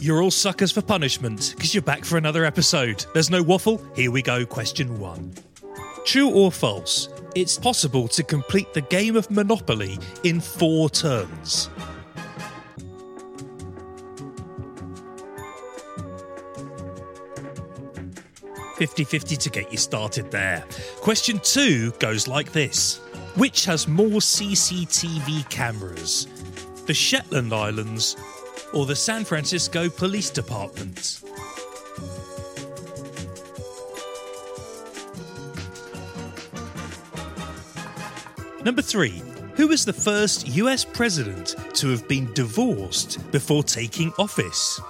You're all suckers for punishment because you're back for another episode. There's no waffle. Here we go. Question one True or false? It's possible to complete the game of Monopoly in four turns. Fifty-fifty to get you started there. Question two goes like this Which has more CCTV cameras? The Shetland Islands or the San Francisco Police Department? Number three. Who was the first US president to have been divorced before taking office?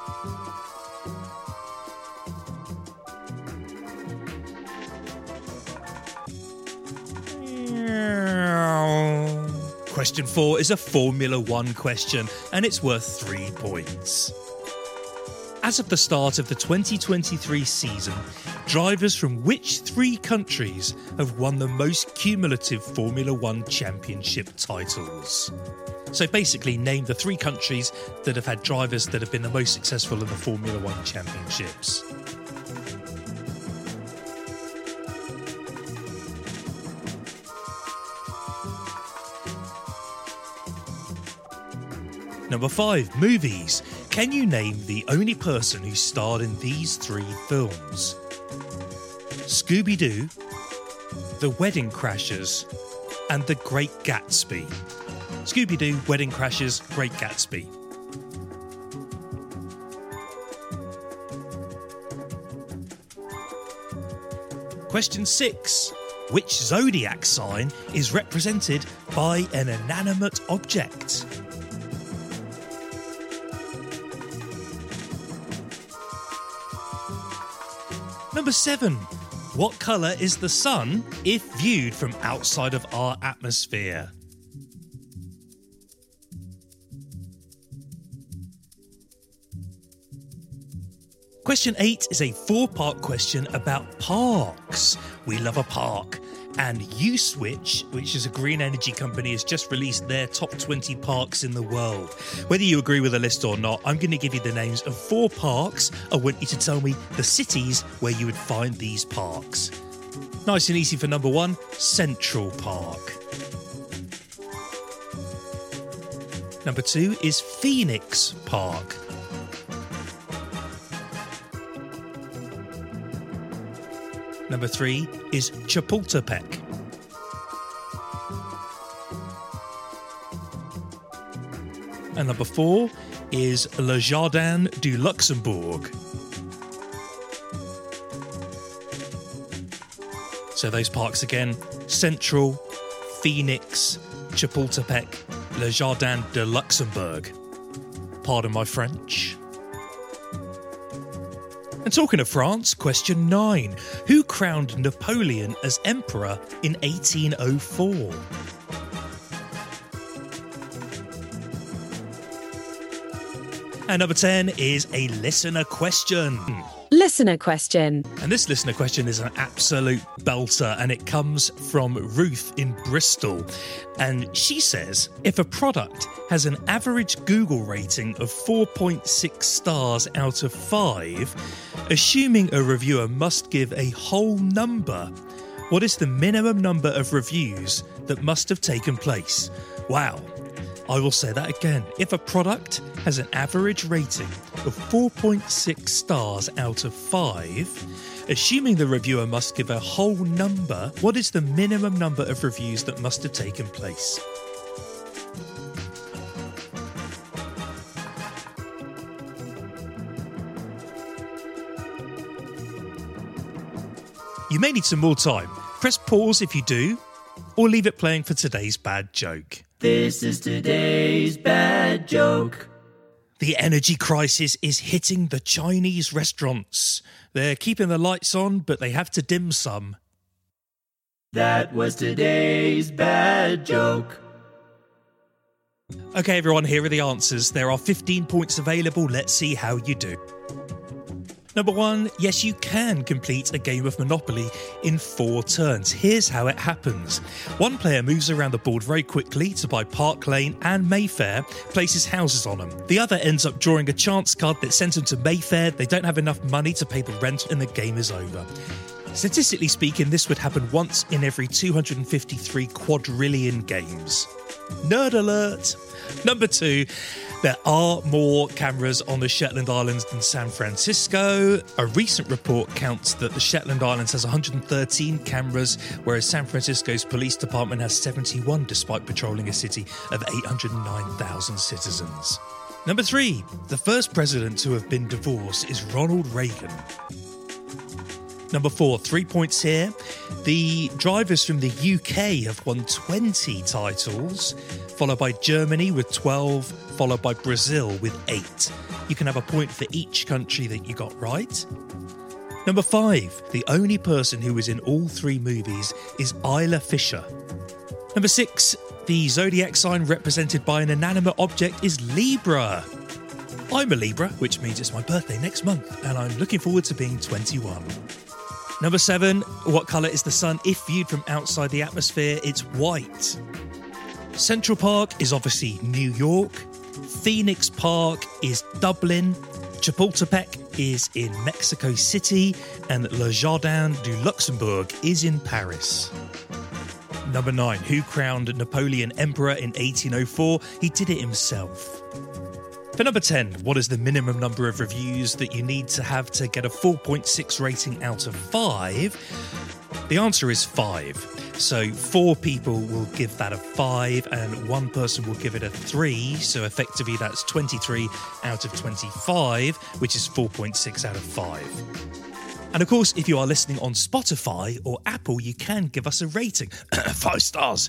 Question four is a Formula One question, and it's worth three points. As of the start of the 2023 season, drivers from which three countries have won the most cumulative Formula One championship titles? So basically, name the three countries that have had drivers that have been the most successful in the Formula One championships. Number 5. Movies. Can you name the only person who starred in these three films? Scooby Doo, The Wedding Crashers, and The Great Gatsby. Scooby Doo, Wedding Crashers, Great Gatsby. Question 6. Which zodiac sign is represented by an inanimate object? Number seven. What colour is the sun if viewed from outside of our atmosphere? Question eight is a four part question about parks. We love a park. And Uswitch, which is a green energy company, has just released their top 20 parks in the world. Whether you agree with the list or not, I'm going to give you the names of four parks. I want you to tell me the cities where you would find these parks. Nice and easy for number one Central Park. Number two is Phoenix Park. Number three is Chapultepec. And number four is Le Jardin du Luxembourg. So those parks again Central, Phoenix, Chapultepec, Le Jardin de Luxembourg. Pardon my French. And talking of France, question nine Who crowned Napoleon as emperor in 1804? And number 10 is a listener question. Listener question. And this listener question is an absolute belter, and it comes from Ruth in Bristol. And she says if a product has an average Google rating of 4.6 stars out of 5, assuming a reviewer must give a whole number, what is the minimum number of reviews that must have taken place? Wow. I will say that again. If a product has an average rating of 4.6 stars out of 5, assuming the reviewer must give a whole number, what is the minimum number of reviews that must have taken place? You may need some more time. Press pause if you do, or leave it playing for today's bad joke. This is today's bad joke. The energy crisis is hitting the Chinese restaurants. They're keeping the lights on, but they have to dim some. That was today's bad joke. Okay, everyone, here are the answers. There are 15 points available. Let's see how you do. Number one, yes, you can complete a game of Monopoly in four turns. Here's how it happens one player moves around the board very quickly to buy Park Lane and Mayfair, places houses on them. The other ends up drawing a chance card that sends them to Mayfair. They don't have enough money to pay the rent, and the game is over. Statistically speaking, this would happen once in every 253 quadrillion games. Nerd alert! Number two, there are more cameras on the Shetland Islands than San Francisco. A recent report counts that the Shetland Islands has 113 cameras, whereas San Francisco's police department has 71, despite patrolling a city of 809,000 citizens. Number three, the first president to have been divorced is Ronald Reagan. Number four, three points here. The drivers from the UK have won 20 titles, followed by Germany with 12, followed by Brazil with 8. You can have a point for each country that you got right. Number five, the only person who was in all three movies is Isla Fisher. Number six, the zodiac sign represented by an inanimate object is Libra. I'm a Libra, which means it's my birthday next month, and I'm looking forward to being 21. Number seven, what colour is the sun if viewed from outside the atmosphere? It's white. Central Park is obviously New York. Phoenix Park is Dublin. Chapultepec is in Mexico City. And Le Jardin du Luxembourg is in Paris. Number nine, who crowned Napoleon emperor in 1804? He did it himself. For number 10, what is the minimum number of reviews that you need to have to get a 4.6 rating out of 5? The answer is 5. So, four people will give that a 5, and one person will give it a 3. So, effectively, that's 23 out of 25, which is 4.6 out of 5. And of course, if you are listening on Spotify or Apple, you can give us a rating. Five stars.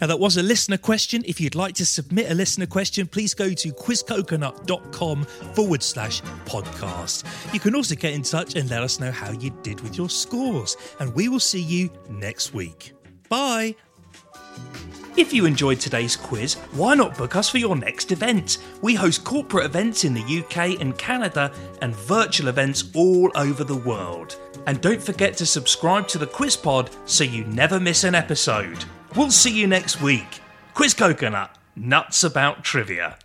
Now, that was a listener question. If you'd like to submit a listener question, please go to quizcoconut.com forward slash podcast. You can also get in touch and let us know how you did with your scores. And we will see you next week. Bye. If you enjoyed today's quiz, why not book us for your next event? We host corporate events in the UK and Canada and virtual events all over the world. And don't forget to subscribe to the Quiz Pod so you never miss an episode. We'll see you next week. Quiz Coconut, nuts about trivia.